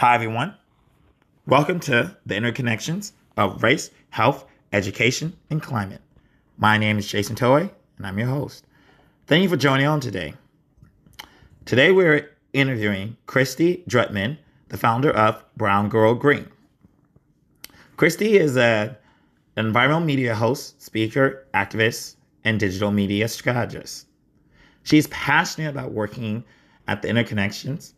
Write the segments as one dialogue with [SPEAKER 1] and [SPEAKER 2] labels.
[SPEAKER 1] Hi, everyone. Welcome to the interconnections of race, health, education, and climate. My name is Jason Toy, and I'm your host. Thank you for joining on today. Today, we're interviewing Kristy Drutman, the founder of Brown Girl Green. Kristy is an environmental media host, speaker, activist, and digital media strategist. She's passionate about working at the interconnections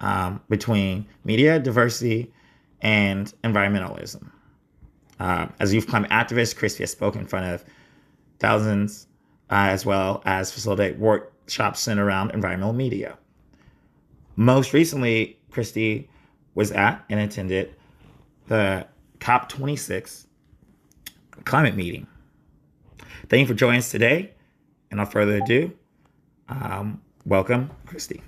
[SPEAKER 1] um, between media diversity and environmentalism. Uh, as youth climate activist, Kristy has spoken in front of thousands, uh, as well as facilitate workshops centered around environmental media. Most recently, Kristy was at and attended the COP26 climate meeting. Thank you for joining us today. And without further ado, um, welcome, Kristy.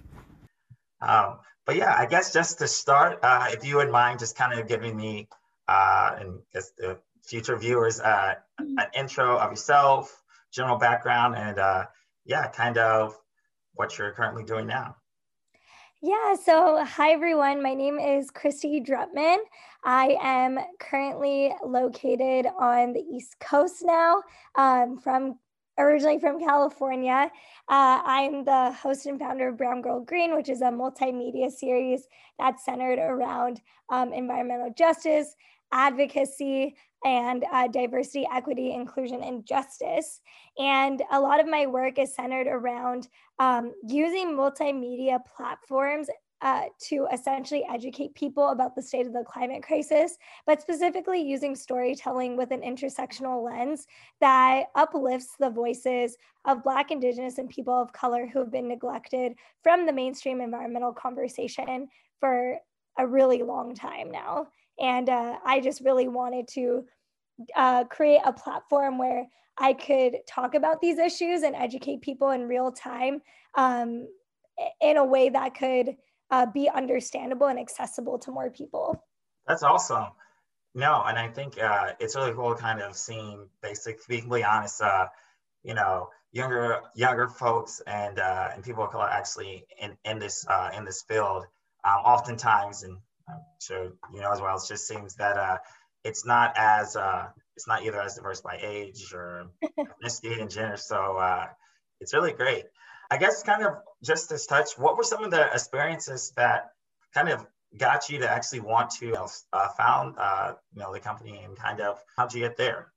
[SPEAKER 2] Um, but yeah, I guess just to start, uh, if you would mind just kind of giving me uh, and guess the future viewers uh, an intro of yourself, general background, and uh, yeah, kind of what you're currently doing now.
[SPEAKER 3] Yeah, so hi everyone. My name is Kristy Drutman. I am currently located on the East Coast now um, from originally from California. Uh, I'm the host and founder of Brown Girl Green, which is a multimedia series that's centered around um, environmental justice, advocacy, and uh, diversity, equity, inclusion, and justice. And a lot of my work is centered around um, using multimedia platforms uh, to essentially educate people about the state of the climate crisis, but specifically using storytelling with an intersectional lens that uplifts the voices of Black, Indigenous, and people of color who have been neglected from the mainstream environmental conversation for a really long time now. And uh, I just really wanted to uh, create a platform where I could talk about these issues and educate people in real time um, in a way that could uh, be understandable and accessible to more people.
[SPEAKER 2] That's awesome. No, and I think uh, it's really cool kind of seeing basic, being really honest, uh, you know, younger younger folks and uh, and people of color actually in, in this uh, in this field. Um, oftentimes, and I'm sure you know as well, it just seems that uh, it's not as uh, it's not either as diverse by age or ethnicity and gender. So uh, it's really great. I guess kind of just to touch, what were some of the experiences that kind of got you to actually want to uh, found uh, you know the company and kind of how'd you get there?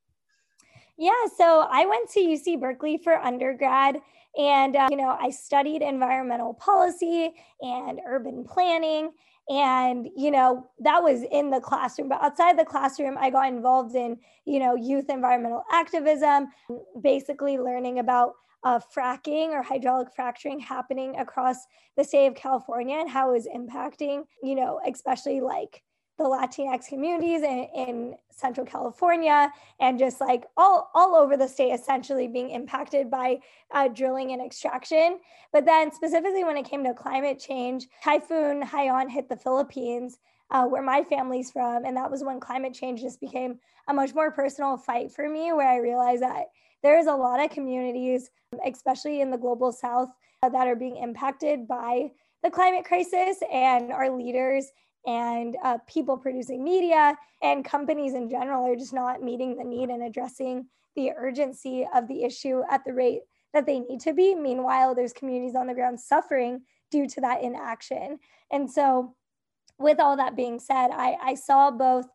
[SPEAKER 3] Yeah, so I went to UC Berkeley for undergrad. And, uh, you know, I studied environmental policy and urban planning. And, you know, that was in the classroom. But outside the classroom, I got involved in, you know, youth environmental activism, basically learning about fracking or hydraulic fracturing happening across the state of California and how it was impacting, you know, especially like the Latinx communities in, in, Central California and just like all, all over the state, essentially being impacted by uh, drilling and extraction. But then, specifically when it came to climate change, Typhoon Haiyan hit the Philippines, uh, where my family's from. And that was when climate change just became a much more personal fight for me, where I realized that there is a lot of communities, especially in the global south, that are being impacted by the climate crisis, and our leaders and uh, people producing media and companies in general are just not meeting the need and addressing the urgency of the issue at the rate that they need to be. Meanwhile, there's communities on the ground suffering due to that inaction. And so, with all that being said, I, I saw both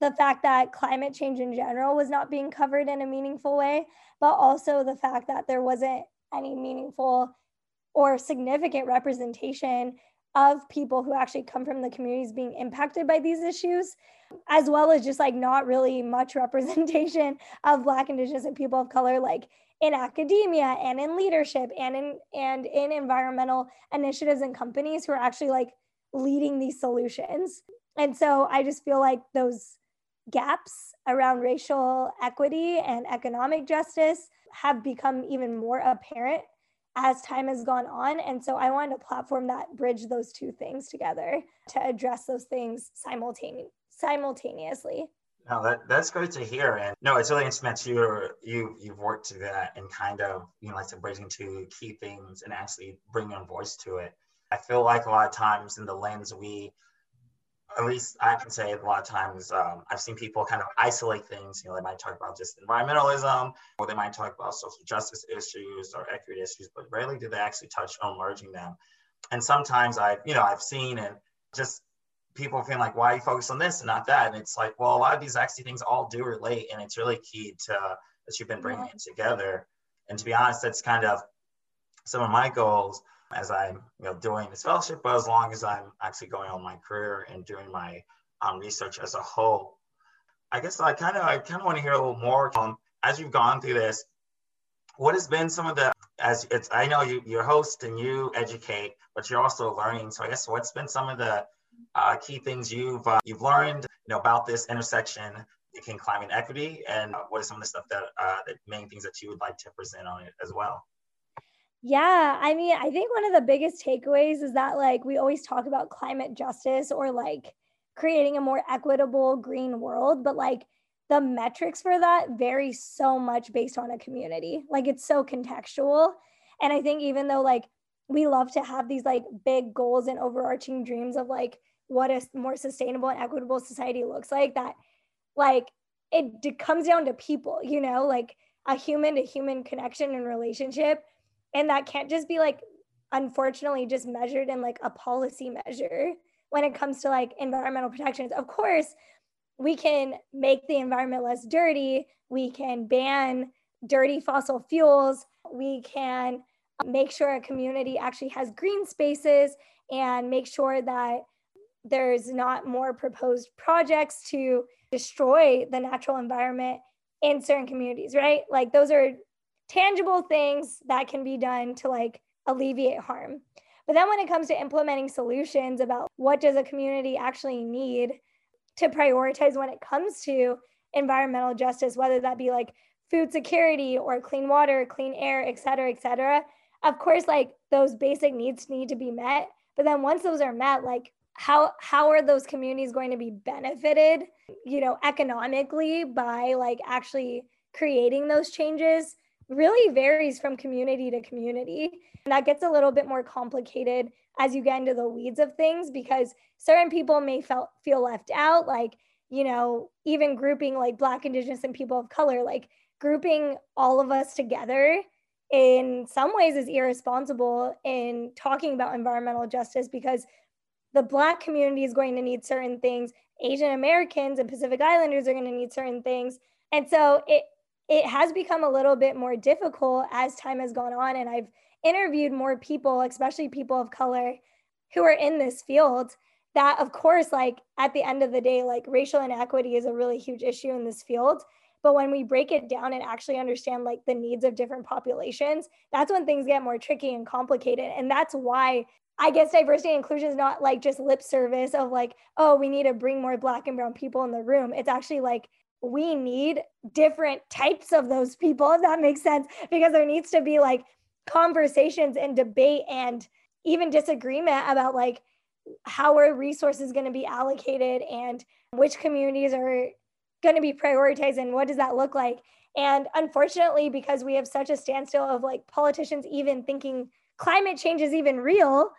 [SPEAKER 3] the fact that climate change in general was not being covered in a meaningful way, but also the fact that there wasn't any meaningful or significant representation of people who actually come from the communities being impacted by these issues, as well as just like not really much representation of Black, Indigenous, and people of color, like in academia and in leadership and in and in environmental initiatives and companies who are actually like leading these solutions. And so I just feel like those gaps around racial equity and economic justice have become even more apparent as time has gone on. And so I wanted a platform that bridged those two things together to address those things simultane- simultaneously.
[SPEAKER 2] No, that, that's great to hear. And no, it's really interesting that you're, you, you've worked to that and kind of, you know, like to bridging to key things and actually bring your voice to it. I feel like a lot of times in the lens we at least I can say a lot of times um, I've seen people kind of isolate things. You know, they might talk about just environmentalism, or they might talk about social justice issues or equity issues, but rarely do they actually touch on merging them. And sometimes I've, you know, I've seen and just people feeling like, why are you focused on this and not that? And it's like, well, a lot of these actually things all do relate, and it's really key to that you've been bringing it together. And to be honest, that's kind of some of my goals as I'm you know doing this fellowship, but as long as I'm actually going on my career and doing my um, research as a whole. I guess I kind of I kind of want to hear a little more um, as you've gone through this. What has been some of the as it's I know you you host and you educate, but you're also learning. So I guess what's been some of the uh, key things you've uh, you've learned you know about this intersection between climate equity, and what are some of the stuff that uh, the main things that you would like to present on it as well?
[SPEAKER 3] Yeah, I mean, I think one of the biggest takeaways is that like we always talk about climate justice or like creating a more equitable green world, but like the metrics for that vary so much based on a community. Like it's so contextual. And I think even though like we love to have these like big goals and overarching dreams of like what a more sustainable and equitable society looks like, that like it comes down to people, you know, like a human to human connection and relationship and that can't just be like unfortunately just measured in like a policy measure when it comes to like environmental protections. Of course we can make the environment less dirty. We can ban dirty fossil fuels. We can um, make sure a community actually has green spaces and make sure that there's not more proposed projects to destroy the natural environment in certain communities right? Like those are tangible things that can be done to like alleviate harm. But then when it comes to implementing solutions about what does a community actually need to prioritize when it comes to environmental justice, whether that be like food security or clean water, clean air, et cetera, et cetera. Of course, like those basic needs need to be met. But then once those are met, like how how are those communities going to be benefited, you know, economically by like actually creating those changes? Really varies from community to community. And that gets a little bit more complicated as you get into the weeds of things because certain people may felt, feel left out, like, you know, even grouping like Black, Indigenous, and people of color, like grouping all of us together in some ways is irresponsible in talking about environmental justice because the Black community is going to need certain things, Asian Americans and Pacific Islanders are going to need certain things. And so it it has become a little bit more difficult as time has gone on. And I've interviewed more people, especially people of color who are in this field. That, of course, like at the end of the day, like racial inequity is a really huge issue in this field. But when we break it down and actually understand like the needs of different populations, that's when things get more tricky and complicated. And that's why I guess diversity and inclusion is not like just lip service of like, oh, we need to bring more black and brown people in the room. It's actually like we need different types of those people, if that makes sense, because there needs to be like conversations and debate and even disagreement about like how are resources going to be allocated and which communities are going to be prioritized and what does that look like. And unfortunately, because we have such a standstill of like politicians even thinking climate change is even real,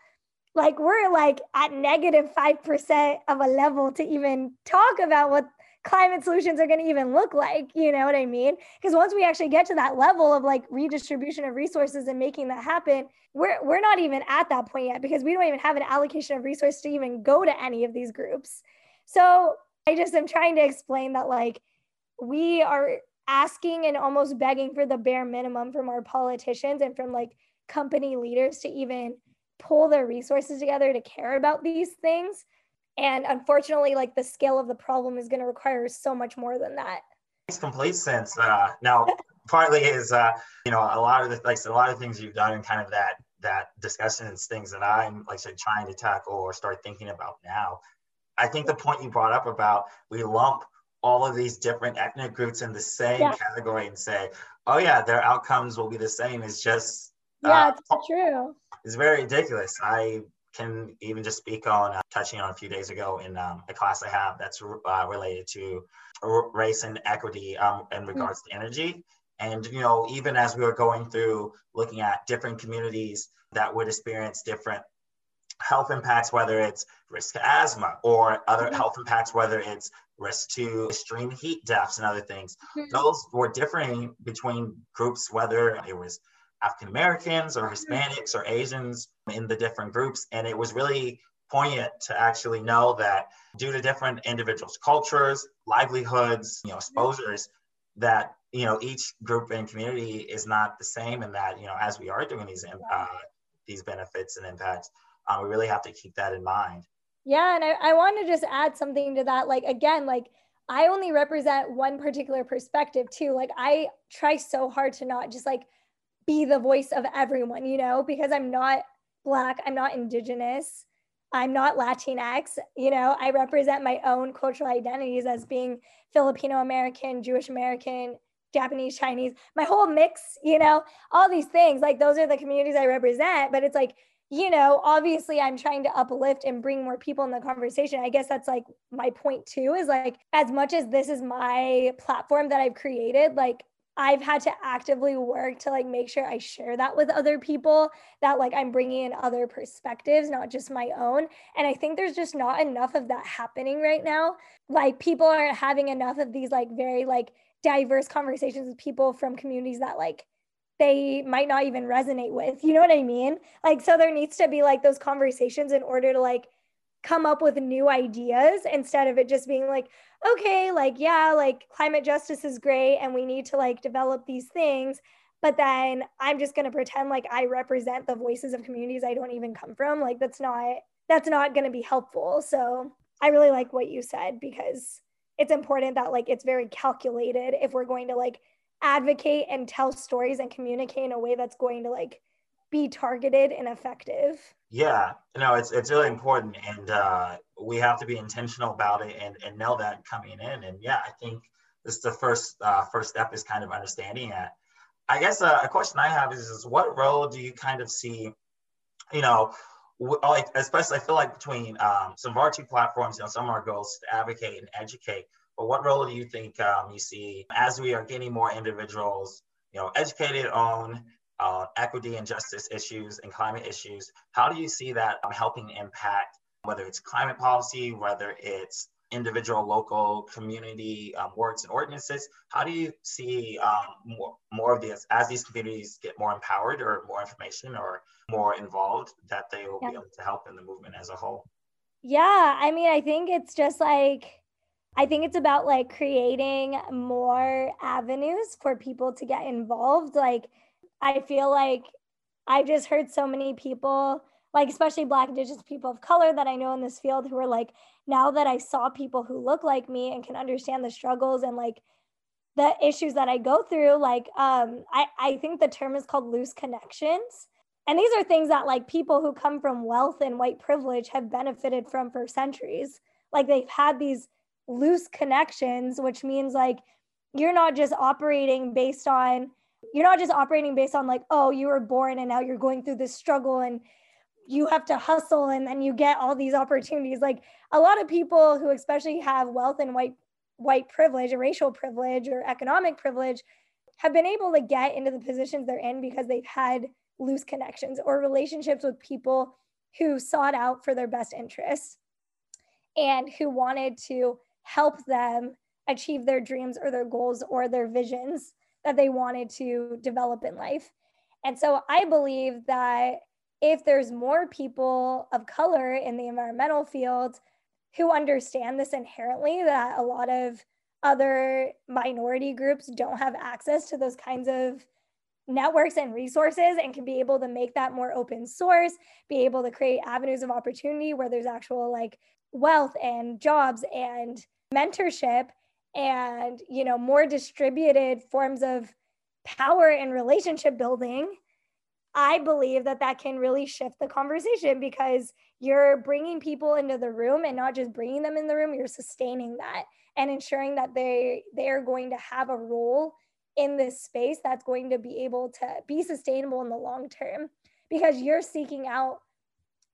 [SPEAKER 3] like we're like at negative 5% of a level to even talk about what climate solutions are going to even look like. You know what I mean? Because once we actually get to that level of like redistribution of resources and making that happen, we're we're not even at that point yet because we don't even have an allocation of resources to even go to any of these groups. So I just am trying to explain that like we are asking and almost begging for the bare minimum from our politicians and from like company leaders to even pull their resources together to care about these things and unfortunately like the scale of the problem is going to require so much more than that.
[SPEAKER 2] Makes complete sense uh, now partly is uh, you know a lot of the like a lot of things you've done in kind of that that discussion and things that i'm like said trying to tackle or start thinking about now. I think the point you brought up about we lump all of these different ethnic groups in the same yeah. category and say oh yeah their outcomes will be the same is just
[SPEAKER 3] yeah uh, it's true.
[SPEAKER 2] it's very ridiculous. I can even just speak on uh, touching on a few days ago in um, a class I have that's uh, related to race and equity um, in regards mm-hmm. to energy. And, you know, even as we were going through looking at different communities that would experience different health impacts, whether it's risk to asthma or other mm-hmm. health impacts, whether it's risk to extreme heat deaths and other things. Mm-hmm. Those were differing between groups, whether it was African Americans or. Hispanics or Asians in the different groups. And it was really poignant to actually know that due to different individuals' cultures, livelihoods, you know, exposures, that you know each group and community is not the same, and that you know as we are doing these uh, these benefits and impacts, uh, we really have to keep that in mind.
[SPEAKER 3] Yeah, and I, I want to just add something to that. Like again, like I only represent one particular perspective too. Like I try so hard to not just like be the voice of everyone, you know, because I'm not black, I'm not indigenous, I'm not Latinx, you know, I represent my own cultural identities as being Filipino American, Jewish American, Japanese, Chinese, my whole mix, you know, all these things. Like those are the communities I represent, but it's like you know, obviously I'm trying to uplift and bring more people in the conversation. I guess that's like my point too is like, as much as this is my platform that I've created, like, I've had to actively work to like make sure I share that with other people that like I'm bringing in other perspectives, not just my own. And I think there's just not enough of that happening right now. Like people aren't having enough of these like very like diverse conversations with people from communities that like they might not even resonate with. You know what I mean? Like, so there needs to be like those conversations in order to like come up with new ideas instead of it just being like, okay, like, yeah, like climate justice is great and we need to like develop these things. But then I'm just going to pretend like I represent the voices of communities I don't even come from. Like, that's not, that's not going to be helpful. So I really like what you said because it's important that like it's very calculated if we're going to like advocate and tell stories and communicate in a way that's going to like be targeted and effective.
[SPEAKER 2] Yeah no it's it's really important and uh, we have to be intentional about it and, and know that coming in and yeah i think this is the first uh, first step is kind of understanding that. I guess uh, a question i have is, is what role do you kind of see you know like especially i feel like between um, some of our two platforms you know some of our goals to advocate and educate but what role do you think um, you see as we are getting more individuals, you know, educated on uh, equity and justice issues and climate issues? How do you see that helping impact whether it's climate policy, whether it's individual local community um, works and ordinances? How do you see um, more, more of this as these communities get more empowered or more information or more involved that they will yeah. be able to help in the movement as a whole?
[SPEAKER 3] Yeah, I mean, I think it's just like I think it's about like creating more avenues for people to get involved. Like, I feel like I've just heard so many people, like, especially Black, Indigenous people of color that I know in this field who are like, now that I saw people who look like me and can understand the struggles and like the issues that I go through, like, um, I, I think the term is called loose connections. And these are things that like people who come from wealth and white privilege have benefited from for centuries. Like, they've had these loose connections, which means like you're not just operating based on you're not just operating based on like oh you were born and now you're going through this struggle and you have to hustle and then you get all these opportunities. Like a lot of people who especially have wealth and white white privilege or racial privilege or economic privilege have been able to get into the positions they're in because they've had loose connections or relationships with people who sought out for their best interests and who wanted to help them achieve their dreams or their goals or their visions that they wanted to develop in life. And so I believe that if there's more people of color in the environmental field who understand this inherently, that a lot of other minority groups don't have access to those kinds of networks and resources and can be able to make that more open source, be able to create avenues of opportunity where there's actual like wealth and jobs and mentorship and you know more distributed forms of power and relationship building i believe that that can really shift the conversation because you're bringing people into the room and not just bringing them in the room you're sustaining that and ensuring that they they are going to have a role in this space that's going to be able to be sustainable in the long term because you're seeking out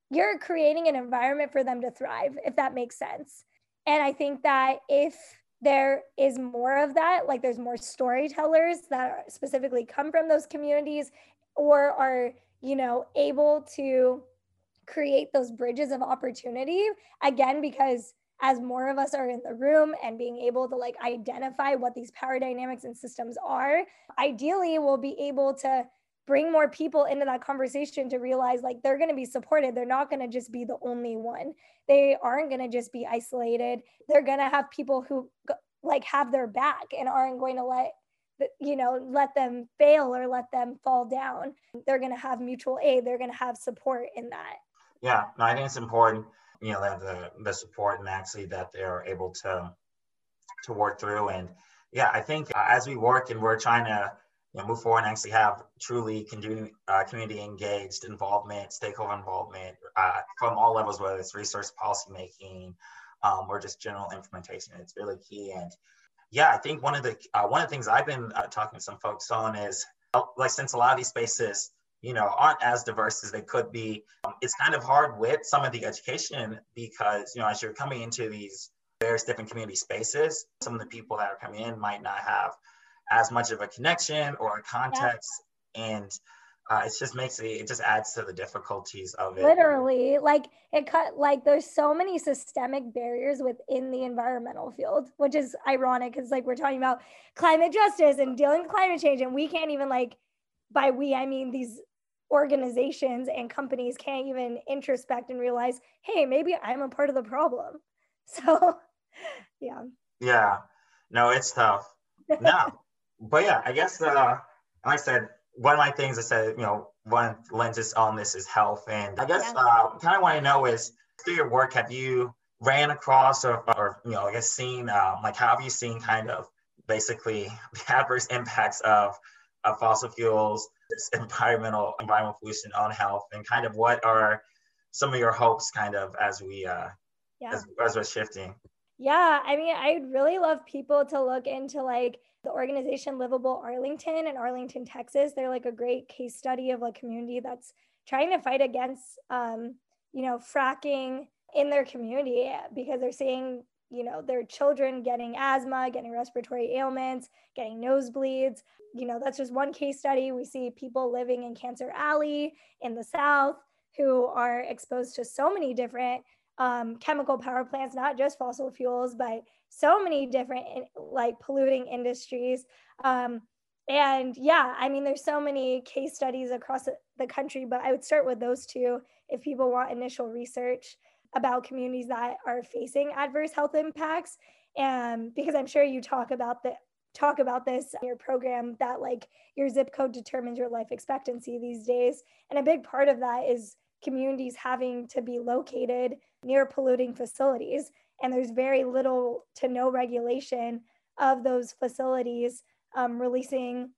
[SPEAKER 3] you're creating an environment for them to thrive, if that makes sense. And I think that if there is more of that, like there's more storytellers that specifically come from those communities or are, you know, able to create those bridges of opportunity again because as more of us are in the room and being able to like identify what these power dynamics and systems are ideally we'll be able to bring more people into that conversation to realize like they're going to be supported. They're not going to just be the only one. They aren't going to just be isolated. They're going to have people who like have their back and aren't going to let you know let them fail or let them fall down. They're going to have mutual aid. They're going to have support in that.
[SPEAKER 2] Yeah no, i think it's important you know they the, the support and actually that they're able to to work through. And yeah i think uh, as we work and we're trying to you know, move forward and actually have truly community, uh, community engaged involvement, stakeholder involvement uh, from all levels, whether it's resource policy making um, or just general implementation. It's really key. And yeah, I think one of the uh, one of the things I've been uh, talking to some folks on is uh, like since a lot of these spaces you know aren't as diverse as they could be, um, it's kind of hard with some of the education because you know as you're coming into these various different community spaces, some of the people that are coming in might not have as much of a connection or a context yeah. and uh, it just makes it it just adds to the difficulties of it.
[SPEAKER 3] Literally like it cut like there's so many systemic barriers within the environmental field which is ironic because like we're talking about climate justice and dealing with climate change and we can't even like by we i mean these organizations and companies can't even introspect and realize hey maybe i'm a part of the problem. So yeah.
[SPEAKER 2] Yeah. No it's tough. No but yeah, I guess uh, like I said, one of my things I said, you know, one lenses on this is health, and I guess yeah. uh, kind of want to know is through your work, have you ran across or, or you know, I guess seen um, like how have you seen kind of basically the adverse impacts of of fossil fuels, this environmental environmental pollution on health, and kind of what are some of your hopes kind of as we uh, yeah. as, as we're shifting.
[SPEAKER 3] Yeah, I mean, I'd really love people to look into like the organization Livable Arlington in Arlington, Texas. They're like a great case study of a community that's trying to fight against, um, you know, fracking in their community because they're seeing, you know, their children getting asthma, getting respiratory ailments, getting nosebleeds. You know, that's just one case study. We see people living in Cancer Alley in the South who are exposed to so many different um, chemical power plants, not just fossil fuels, but so many different like polluting industries. Um, and yeah, I mean, there's so many case studies across the country, but I would start with those two if people want initial research about communities that are facing adverse health impacts. And because I'm sure you talk about the talk about this in your program that like your zip code determines your life expectancy these days. And a big part of that is communities having to be located near polluting facilities. And there's very little to no regulation of those facilities um, releasing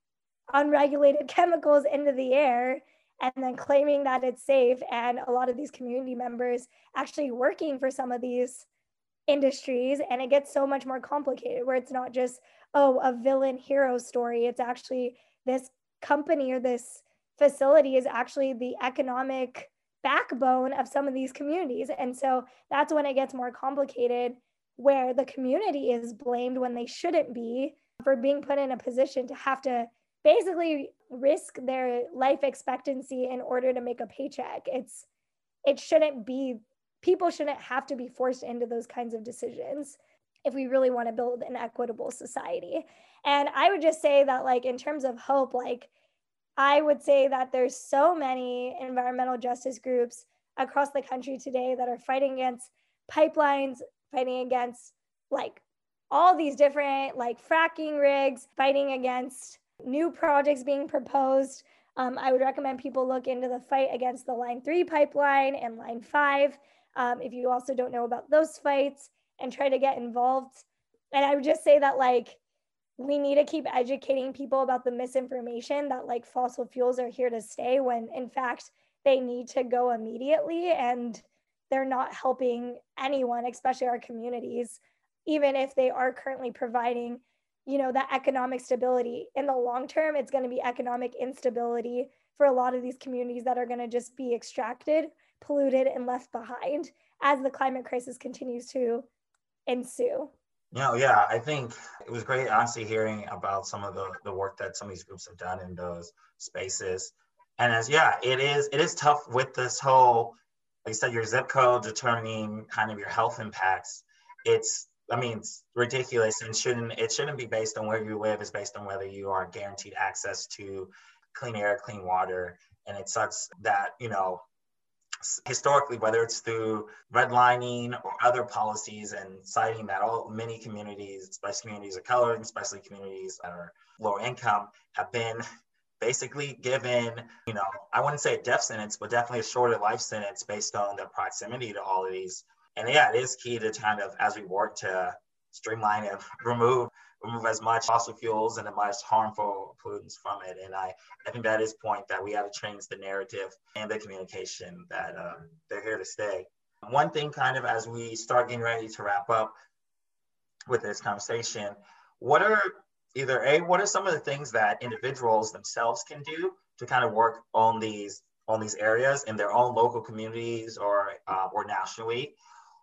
[SPEAKER 3] unregulated chemicals into the air and then claiming that it's safe. And a lot of these community members actually working for some of these industries. And it gets so much more complicated where it's not just, oh, a villain hero story. It's actually this company or this facility is actually the economic backbone of some of these communities. And so that's when it gets more complicated, where the community is blamed when they shouldn't be for being put in a position to have to basically risk their life expectancy in order to make a paycheck. It's it shouldn't be people shouldn't have to be forced into those kinds of decisions if we really want to build an equitable society. And I would just say that like in terms of hope like I would say that there's so many environmental justice groups across the country today that are fighting against pipelines, fighting against like all these different like fracking rigs, fighting against new projects being proposed. Um, I would recommend people look into the fight against the Line 3 pipeline and Line 5 um, if you also don't know about those fights and try to get involved. And I would just say that, like, we need to keep educating people about the misinformation that like fossil fuels are here to stay when in fact they need to go immediately and they're not helping anyone especially our communities even if they are currently providing you know that economic stability. In the long term it's going to be economic instability for a lot of these communities that are going to just be extracted polluted and left behind as the climate crisis continues to ensue
[SPEAKER 2] know, yeah, I think it was great, honestly, hearing about some of the, the work that some of these groups have done in those spaces. And as yeah, it is it is tough with this whole like you said, your zip code determining kind of your health impacts. It's I mean, it's ridiculous and shouldn't it shouldn't be based on where you live. It's based on whether you are guaranteed access to clean air, clean water. And it sucks that, you know, historically, whether it's through redlining or other policies and siting that all many communities, especially communities of color, and especially communities that are lower income, have been basically given, you know, I wouldn't say a death sentence, but definitely a shorter life sentence based on their proximity to all of these. And yeah, it is key to kind of as we work to streamline and remove remove as much fossil fuels and the most harmful pollutants from it. And I, I think that is point that we have to change the narrative and the communication that um, they're here to stay. One thing kind of as we start getting ready to wrap up with this conversation, what are either A, what are some of the things that individuals themselves can do to kind of work on these on these areas in their own local communities or uh, or nationally?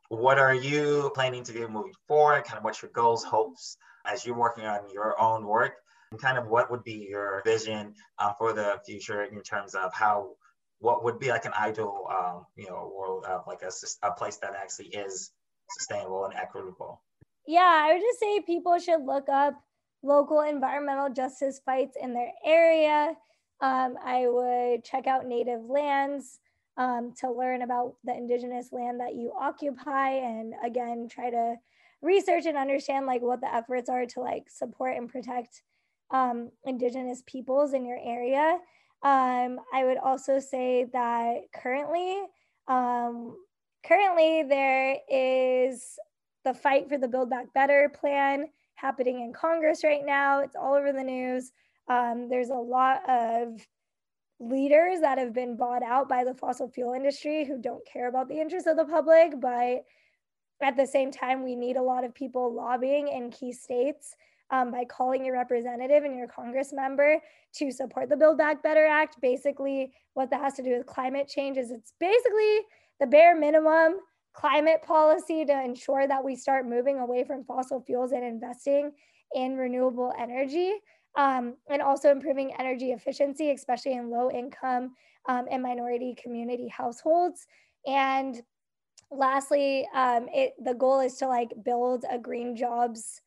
[SPEAKER 2] What are you planning to do moving forward? Kind of what's your goals, hopes as you're working on your own work? And kind of what would be your vision um, for the future in terms of how, what would be like an ideal, um, you know, world of like a, a place that actually is sustainable and equitable?
[SPEAKER 3] Yeah, I would just say people should look up local environmental justice fights in their area. Um, I would check out native lands um, to learn about the indigenous land that you occupy and again try to research and understand like what the efforts are to like support and protect um, indigenous peoples in your area. Um, i would also say that currently um, currently there is the fight for the build back better plan happening in congress right now. It's all over the news. Um, there's a lot of leaders that have been bought out by the fossil fuel industry who don't care about the interests of the public, but at the same time, we need a lot of people lobbying in key states um, by calling your representative and your Congress member to support the Build Back Better Act. Basically, what that has to do with climate change is it's basically the bare minimum climate policy to ensure that we start moving away from fossil fuels and investing in renewable energy um, and also improving energy efficiency, especially in low income um, and minority community households. And lastly, um, it, the goal is to like build a green jobs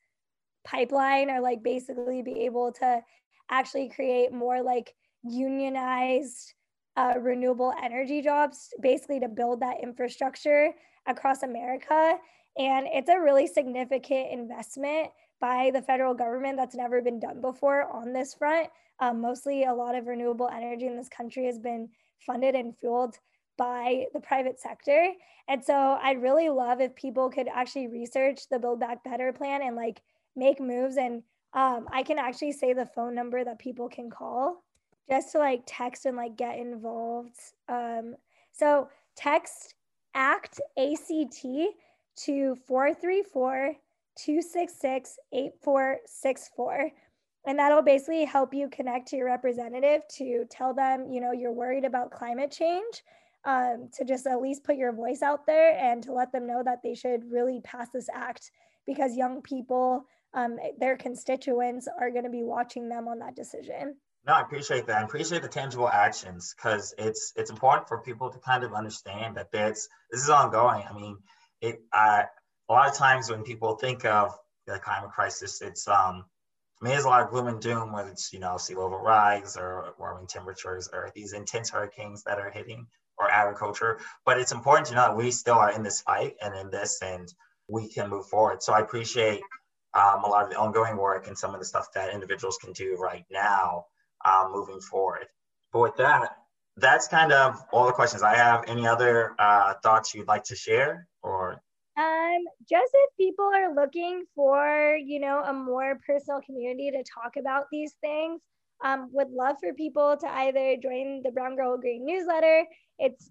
[SPEAKER 3] pipeline or like basically be able to actually create more like unionized uh, renewable energy jobs, basically to build that infrastructure across America. And it's a really significant investment by the federal government that's never been done before on this front. Um, mostly, a lot of renewable energy in this country has been funded and fueled by the private sector. And so, I'd really love if people could actually research the Build Back Better plan and like make moves. And um, I can actually say the phone number that people can call just to like text and like get involved. Um, so, text ACT ACT to 434 266 8464. And that'll basically help you connect to your representative to tell them, you know, you're worried about climate change, um, to just at least put your voice out there and to let them know that they should really pass this act because young people, um, their constituents are going to be watching them on that decision.
[SPEAKER 2] No, I appreciate that. I appreciate the tangible actions because it's it's important for people to kind of understand that that's this is ongoing. I mean, it I a lot of times when people think of the climate crisis, it's um, I mean, there's a lot of gloom and doom, whether it's you know sea level rise or warming temperatures or these intense hurricanes that are hitting or agriculture. But it's important to know that we still are in this fight and in this, and we can move forward. So I appreciate um, a lot of the ongoing work and some of the stuff that individuals can do right now um, moving forward. But with that, that's kind of all the questions I have. Any other uh, thoughts you'd like to share or
[SPEAKER 3] um, just if people are looking for, you know, a more personal community to talk about these things, um, would love for people to either join the Brown Girl Green newsletter. It's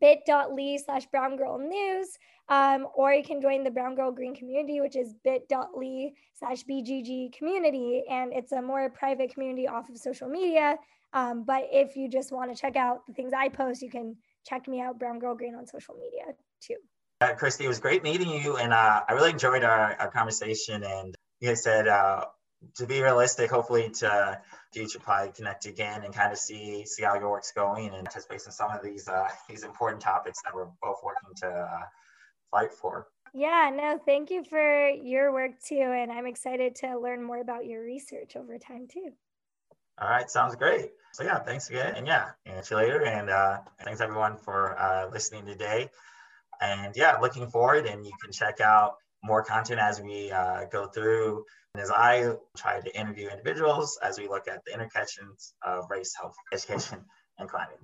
[SPEAKER 3] bit.ly slash brown girl news um, or you can join the brown girl green community which is bit.ly slash bgg community and it's a more private community off of social media um, but if you just want to check out the things i post you can check me out brown girl green on social media too
[SPEAKER 2] uh, Kristy, it was great meeting you, and uh, I really enjoyed our, our conversation. And you said uh, to be realistic, hopefully to future probably connect again and kind of see see how your work's going and touch base on some of these uh, these important topics that we're both working to uh, fight for.
[SPEAKER 3] Yeah, no, thank you for your work too. And I'm excited to learn more about your research over time too.
[SPEAKER 2] All right, sounds great. So yeah, thanks again. And yeah, and see you later. And uh, thanks everyone for uh, listening today. And yeah, looking forward and you can check out more content as we uh, go through and as I try to interview individuals as we look at the intersections of race, health, education, and climate.